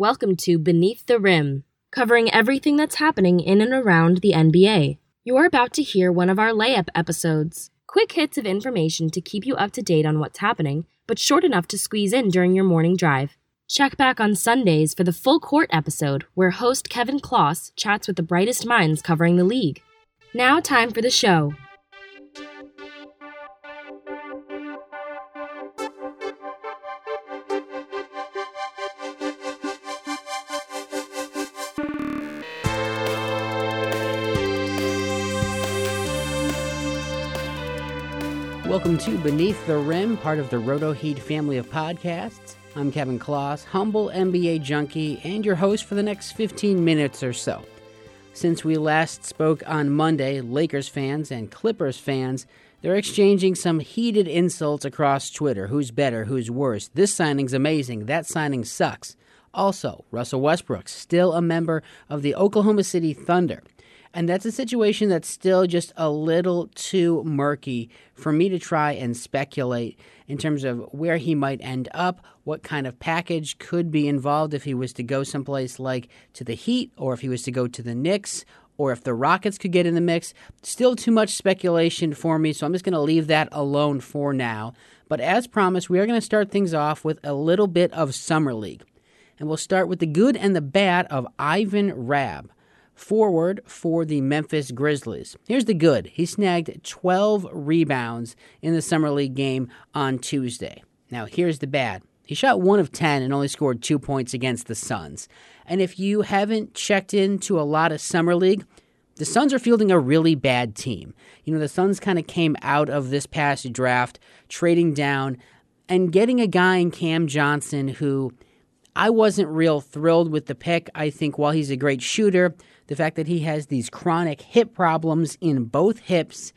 Welcome to Beneath the Rim, covering everything that's happening in and around the NBA. You're about to hear one of our layup episodes. Quick hits of information to keep you up to date on what's happening, but short enough to squeeze in during your morning drive. Check back on Sundays for the full court episode, where host Kevin Kloss chats with the brightest minds covering the league. Now, time for the show. Welcome to Beneath the Rim, part of the Roto Heat family of podcasts. I'm Kevin Kloss, humble NBA junkie, and your host for the next 15 minutes or so. Since we last spoke on Monday, Lakers fans and Clippers fans, they're exchanging some heated insults across Twitter. Who's better? Who's worse? This signing's amazing. That signing sucks. Also, Russell Westbrook, still a member of the Oklahoma City Thunder. And that's a situation that's still just a little too murky for me to try and speculate in terms of where he might end up, what kind of package could be involved if he was to go someplace like to the Heat, or if he was to go to the Knicks, or if the Rockets could get in the mix. Still too much speculation for me, so I'm just going to leave that alone for now. But as promised, we are going to start things off with a little bit of Summer League. And we'll start with the good and the bad of Ivan Rabb forward for the Memphis Grizzlies. Here's the good he snagged 12 rebounds in the Summer League game on Tuesday. Now, here's the bad. He shot 1 of 10 and only scored 2 points against the Suns. And if you haven't checked into a lot of Summer League, the Suns are fielding a really bad team. You know, the Suns kind of came out of this past draft trading down and getting a guy in Cam Johnson who I wasn't real thrilled with the pick. I think while he's a great shooter, the fact that he has these chronic hip problems in both hips.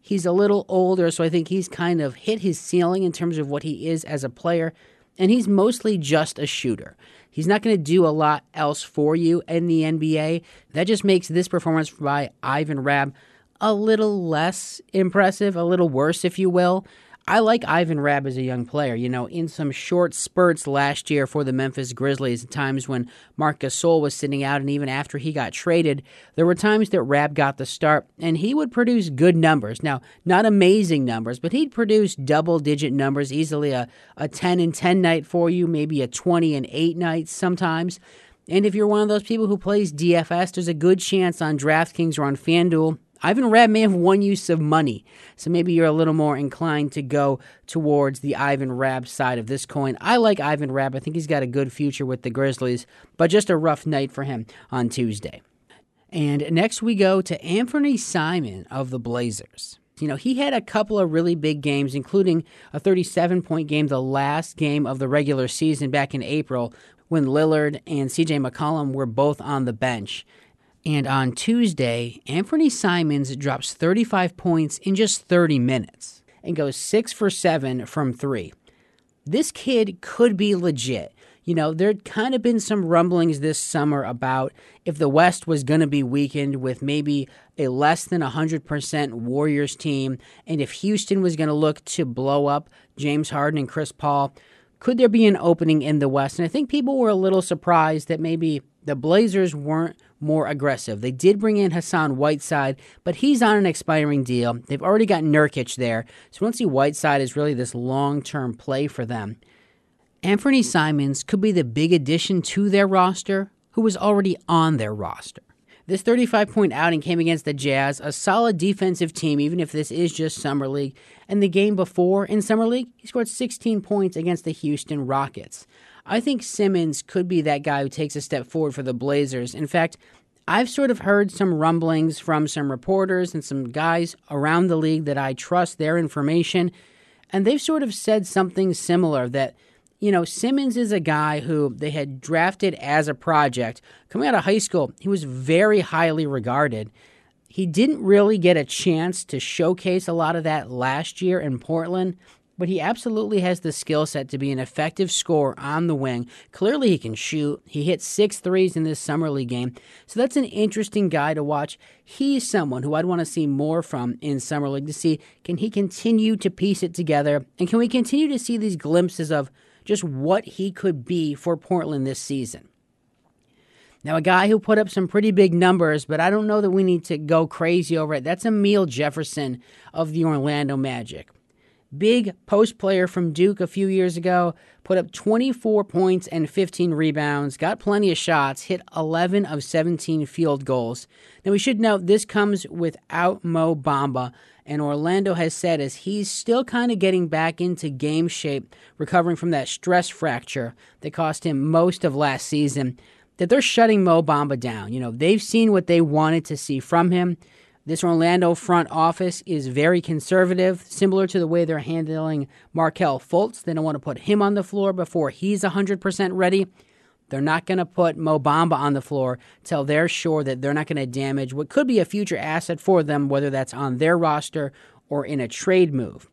He's a little older, so I think he's kind of hit his ceiling in terms of what he is as a player, and he's mostly just a shooter. He's not going to do a lot else for you in the NBA. That just makes this performance by Ivan Rabb a little less impressive, a little worse, if you will. I like Ivan Rabb as a young player. You know, in some short spurts last year for the Memphis Grizzlies, times when Marc Gasol was sitting out, and even after he got traded, there were times that Rabb got the start, and he would produce good numbers. Now, not amazing numbers, but he'd produce double digit numbers, easily a, a 10 and 10 night for you, maybe a 20 and 8 night sometimes. And if you're one of those people who plays DFS, there's a good chance on DraftKings or on FanDuel Ivan Rabb may have one use of money, so maybe you're a little more inclined to go towards the Ivan Rabb side of this coin. I like Ivan Rabb. I think he's got a good future with the Grizzlies, but just a rough night for him on Tuesday. And next we go to Anfernee Simon of the Blazers. You know, he had a couple of really big games, including a 37 point game, the last game of the regular season back in April, when Lillard and CJ McCollum were both on the bench. And on Tuesday, Anfernee Simons drops 35 points in just 30 minutes and goes 6 for 7 from 3. This kid could be legit. You know, there'd kind of been some rumblings this summer about if the West was going to be weakened with maybe a less than 100% Warriors team, and if Houston was going to look to blow up James Harden and Chris Paul, could there be an opening in the West? And I think people were a little surprised that maybe the Blazers weren't more aggressive. They did bring in Hassan Whiteside, but he's on an expiring deal. They've already got Nurkic there, so we don't see Whiteside as really this long term play for them. Anfernee Simons could be the big addition to their roster, who was already on their roster. This 35 point outing came against the Jazz, a solid defensive team, even if this is just Summer League. And the game before in Summer League, he scored 16 points against the Houston Rockets. I think Simons could be that guy who takes a step forward for the Blazers. In fact, I've sort of heard some rumblings from some reporters and some guys around the league that I trust their information, and they've sort of said something similar that, you know, Simons is a guy who they had drafted as a project. Coming out of high school, he was very highly regarded. He didn't really get a chance to showcase a lot of that last year in Portland but he absolutely has the skill set to be an effective scorer on the wing. Clearly, he can shoot. He hit six threes in this Summer League game. So that's an interesting guy to watch. He's someone who I'd want to see more from in Summer League to see can he continue to piece it together and can we continue to see these glimpses of just what he could be for Portland this season. Now, a guy who put up some pretty big numbers, but I don't know that we need to go crazy over it. That's Amile Jefferson of the Orlando Magic. Big post player from Duke a few years ago, put up 24 points and 15 rebounds, got plenty of shots, hit 11 of 17 field goals. Now, we should note this comes without Mo Bamba, and Orlando has said as he's still kind of getting back into game shape, recovering from that stress fracture that cost him most of last season that they're shutting Mo Bamba down. You know, they've seen what they wanted to see from him. This Orlando front office is very conservative, similar to the way they're handling Markelle Fultz. They don't want to put him on the floor before he's 100% ready. They're not going to put Mo Bamba on the floor till they're sure that they're not going to damage what could be a future asset for them, whether that's on their roster or in a trade move.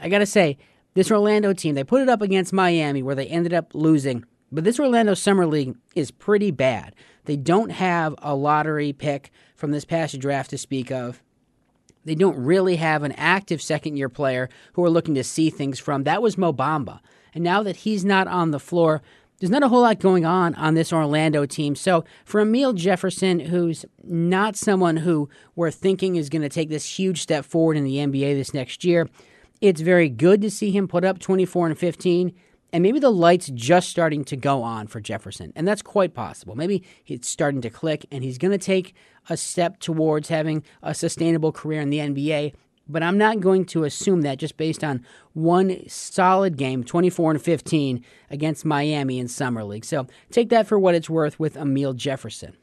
I got to say, this Orlando team, they put it up against Miami where they ended up losing but this Orlando Summer League is pretty bad. They don't have a lottery pick from this past draft to speak of. They don't really have an active second year player who are looking to see things from. That was Mo Bamba. And now that he's not on the floor, there's not a whole lot going on on this Orlando team. So for Amile Jefferson, who's not someone who we're thinking is going to take this huge step forward in the NBA this next year, it's very good to see him put up 24 and 15 and maybe the light's just starting to go on for Jefferson. And that's quite possible. Maybe it's starting to click and he's going to take a step towards having a sustainable career in the NBA. But I'm not going to assume that just based on one solid game, 24 and 15 against Miami in Summer League. So take that for what it's worth with Amile Jefferson.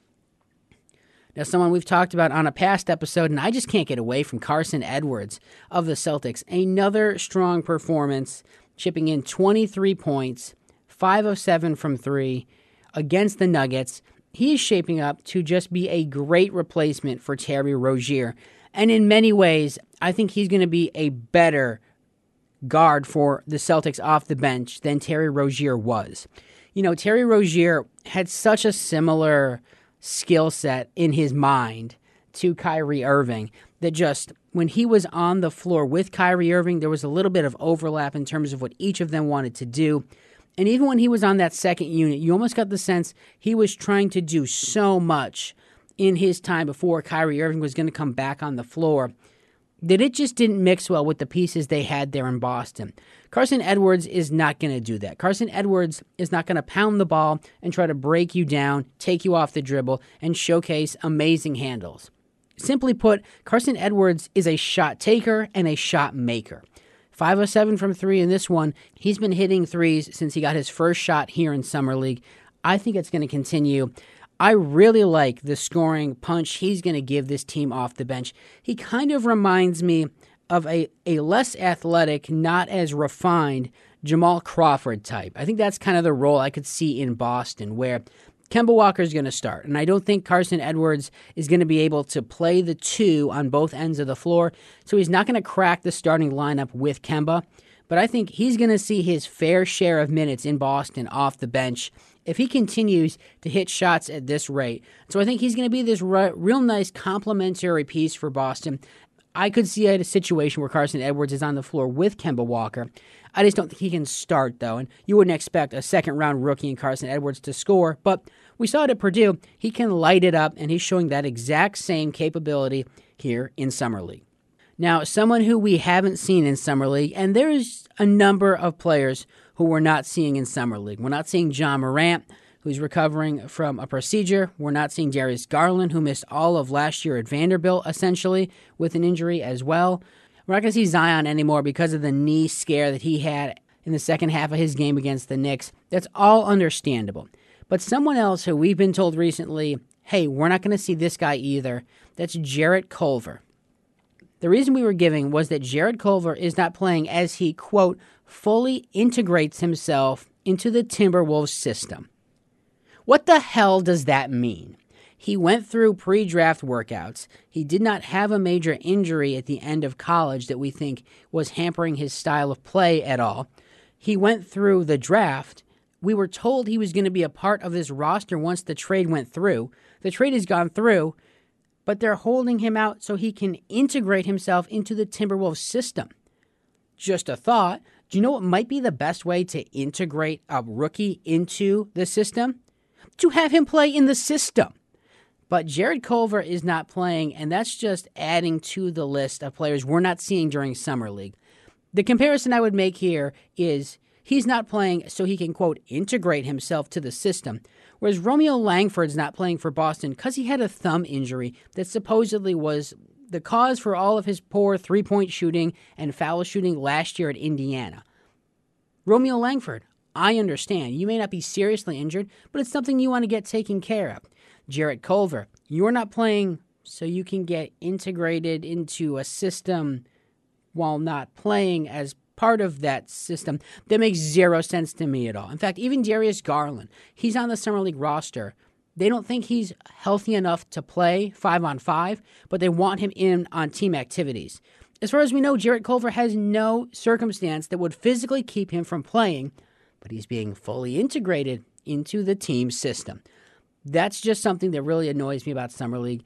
Now, someone we've talked about on a past episode, and I just can't get away from Carson Edwards of the Celtics. Another strong performance chipping in 23 points, 5 of 7 from 3 against the Nuggets. He is shaping up to just be a great replacement for Terry Rozier. And in many ways, I think he's going to be a better guard for the Celtics off the bench than Terry Rozier was. You know, Terry Rozier had such a similar skill set in his mind to Kyrie Irving that just when he was on the floor with Kyrie Irving, there was a little bit of overlap in terms of what each of them wanted to do. And even when he was on that second unit, you almost got the sense he was trying to do so much in his time before Kyrie Irving was going to come back on the floor that it just didn't mix well with the pieces they had there in Boston. Carson Edwards is not going to do that. Carson Edwards is not going to pound the ball and try to break you down, take you off the dribble, and showcase amazing handles. Simply put, Carson Edwards is a shot taker and a shot maker. 5 of 7 from 3 in this one. He's been hitting threes since he got his first shot here in Summer League. I think it's going to continue. I really like the scoring punch he's going to give this team off the bench. He kind of reminds me of a, a less athletic, not as refined Jamal Crawford type. I think that's kind of the role I could see in Boston, where Kemba Walker is going to start, and I don't think Carson Edwards is going to be able to play the two on both ends of the floor, so he's not going to crack the starting lineup with Kemba. But I think he's going to see his fair share of minutes in Boston off the bench if he continues to hit shots at this rate. So I think he's going to be this real nice complementary piece for Boston. I could see a situation where Carson Edwards is on the floor with Kemba Walker. I just don't think he can start, though, and you wouldn't expect a second round rookie in Carson Edwards to score, but we saw it at Purdue. He can light it up, and he's showing that exact same capability here in Summer League. Now, someone who we haven't seen in Summer League, and there's a number of players who we're not seeing in Summer League. We're not seeing Ja Morant, who's recovering from a procedure. We're not seeing Darius Garland, who missed all of last year at Vanderbilt, essentially, with an injury as well. We're not going to see Zion anymore because of the knee scare that he had in the second half of his game against the Knicks. That's all understandable. But someone else who we've been told recently, hey, we're not going to see this guy either, that's Jarrett Culver. The reason we were giving was that Jarrett Culver is not playing as he, quote, fully integrates himself into the Timberwolves system. What the hell does that mean? He went through pre draft workouts. He did not have a major injury at the end of college that we think was hampering his style of play at all. He went through the draft we were told he was going to be a part of this roster once the trade went through. The trade has gone through, but they're holding him out so he can integrate himself into the Timberwolves system. Just a thought Do you know what might be the best way to integrate a rookie into the system? To have him play in the system. But Jarrett Culver is not playing, and that's just adding to the list of players we're not seeing during Summer League. The comparison I would make here is he's not playing so he can, quote, integrate himself to the system, whereas Romeo Langford's not playing for Boston because he had a thumb injury that supposedly was the cause for all of his poor three point shooting and foul shooting last year at Indiana. Romeo Langford, I understand. You may not be seriously injured, but it's something you want to get taken care of. Jarrett Culver. You're not playing so you can get integrated into a system while not playing as part of that system. That makes zero sense to me at all. In fact, even Darius Garland, he's on the Summer League roster. They don't think he's healthy enough to play five on five, but they want him in on team activities. As far as we know, Jarrett Culver has no circumstance that would physically keep him from playing, but he's being fully integrated into the team system. That's just something that really annoys me about Summer League.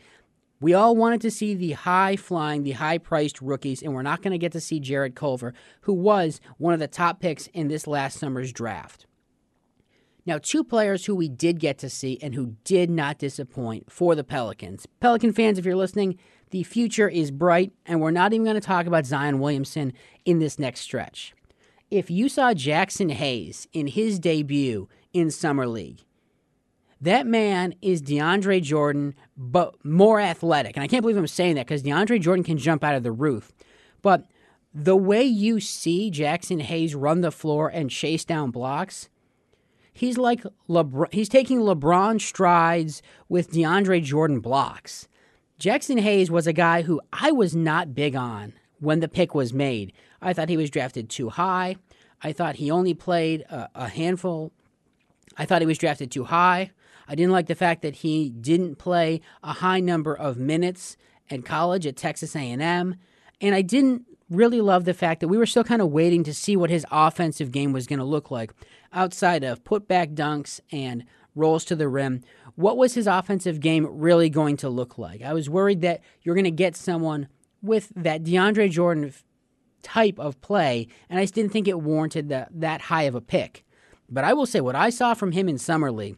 We all wanted to see the high flying, the high priced rookies, and we're not going to get to see Jarrett Culver, who was one of the top picks in this last summer's draft. Now, two players who we did get to see and who did not disappoint for the Pelicans. Pelican fans, if you're listening, the future is bright, and we're not even going to talk about Zion Williamson in this next stretch. If you saw Jaxson Hayes in his debut in Summer League, that man is DeAndre Jordan, but more athletic. And I can't believe I'm saying that because DeAndre Jordan can jump out of the roof. But the way you see Jaxson Hayes run the floor and chase down blocks, he's like LeBron, he's taking LeBron strides with DeAndre Jordan blocks. Jaxson Hayes was a guy who I was not big on when the pick was made. I thought he was drafted too high. I thought he only played a, a handful. I thought he was drafted too high. I didn't like the fact that he didn't play a high number of minutes at college at Texas A&M, and I didn't really love the fact that we were still kind of waiting to see what his offensive game was going to look like outside of putback dunks and rolls to the rim. What was his offensive game really going to look like? I was worried that you're going to get someone with that DeAndre Jordan type of play, and I just didn't think it warranted the, that high of a pick. But I will say what I saw from him in Summer League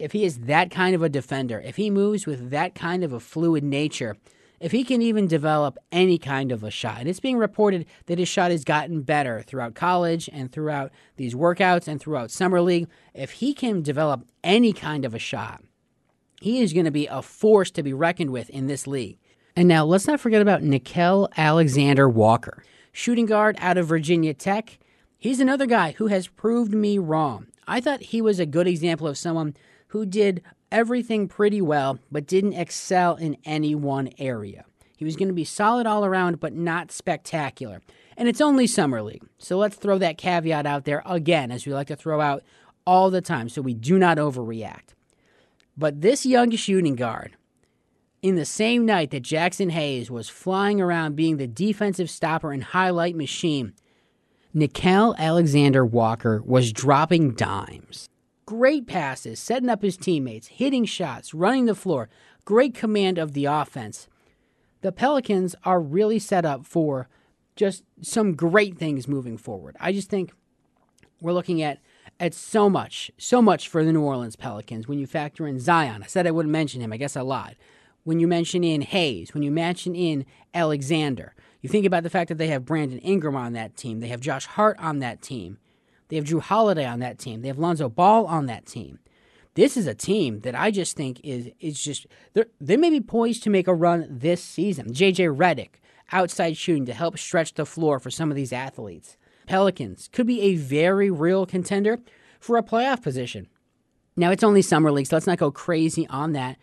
if he is that kind of a defender, if he moves with that kind of a fluid nature, if he can even develop any kind of a shot, and it's being reported that his shot has gotten better throughout college and throughout these workouts and throughout Summer League, if he can develop any kind of a shot, he is going to be a force to be reckoned with in this league. And now let's not forget about Nickeil Alexander Walker, shooting guard out of Virginia Tech. He's another guy who has proved me wrong. I thought he was a good example of someone who did everything pretty well, but didn't excel in any one area. He was going to be solid all around, but not spectacular. And it's only Summer League. So let's throw that caveat out there again, as we like to throw out all the time, so we do not overreact. But this young shooting guard, in the same night that Jaxson Hayes was flying around being the defensive stopper and highlight machine, Nickeil Alexander Walker was dropping dimes. Great passes, setting up his teammates, hitting shots, running the floor, great command of the offense. The Pelicans are really set up for just some great things moving forward. I just think we're looking at at so much, so much for the New Orleans Pelicans when you factor in Zion. I said I wouldn't mention him. I guess I lied. When you mention in Hayes, when you mention in Alexander, you think about the fact that they have Brandon Ingram on that team, they have Josh Hart on that team. They have Jrue Holiday on that team. They have Lonzo Ball on that team. This is a team that I just think is is just they may be poised to make a run this season. JJ Redick outside shooting to help stretch the floor for some of these athletes. Pelicans could be a very real contender for a playoff position. Now it's only summer league, so let's not go crazy on that.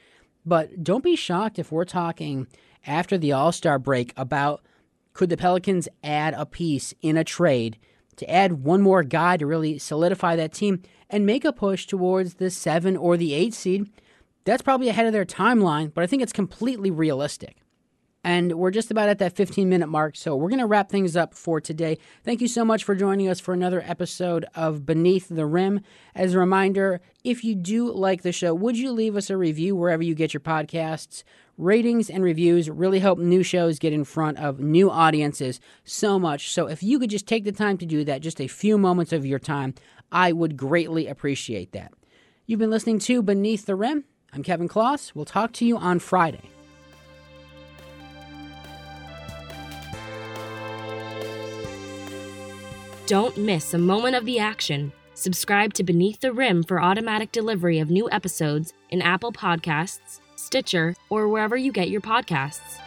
But don't be shocked if we're talking after the All Star break about could the Pelicans add a piece in a trade to add one more guy to really solidify that team and make a push towards the seven or the eight seed. That's probably ahead of their timeline, but I think it's completely realistic. And we're just about at that 15 minute mark, so we're going to wrap things up for today. Thank you so much for joining us for another episode of Beneath the Rim. As a reminder, if you do like the show, would you leave us a review wherever you get your podcasts? Ratings and reviews really help new shows get in front of new audiences so much. So if you could just take the time to do that, just a few moments of your time, I would greatly appreciate that. You've been listening to Beneath the Rim. I'm Kevin Kloss. We'll talk to you on Friday. Don't miss a moment of the action. Subscribe to Beneath the Rim for automatic delivery of new episodes in Apple Podcasts, Stitcher, or wherever you get your podcasts.